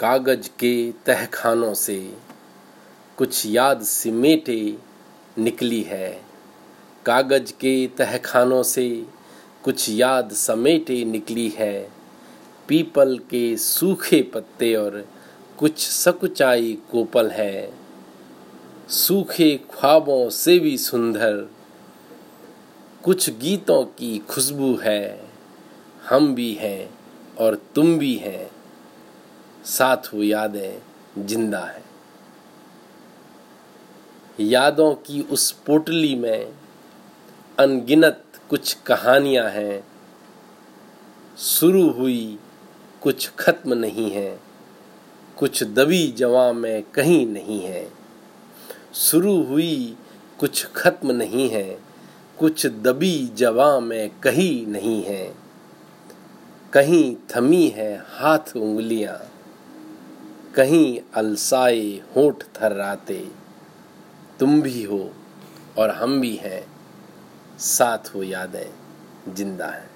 कागज़ के तहखानों से कुछ याद सिमेटे निकली है। कागज़ के तहखानों से कुछ याद समेटे निकली है। पीपल के सूखे पत्ते और कुछ सकुचाई कोपल है। सूखे ख्वाबों से भी सुंदर कुछ गीतों की खुशबू है। हम भी हैं और तुम भी हैं। साथ वो यादें ज़िंदा है। यादों की उस पोटली में अनगिनत कुछ कहानियाँ हैं। शुरू हुई कुछ खत्म नहीं है। कुछ दबी जवा में कहीं नहीं है। शुरू हुई कुछ खत्म नहीं है। कुछ दबी जवा में कहीं नहीं है। कहीं थमी है हाथ उंगलियाँ। कहीं अलसाए होठ थर्राते। तुम भी हो और हम भी हैं, साथ हो यादें, ज़िंदा हैं।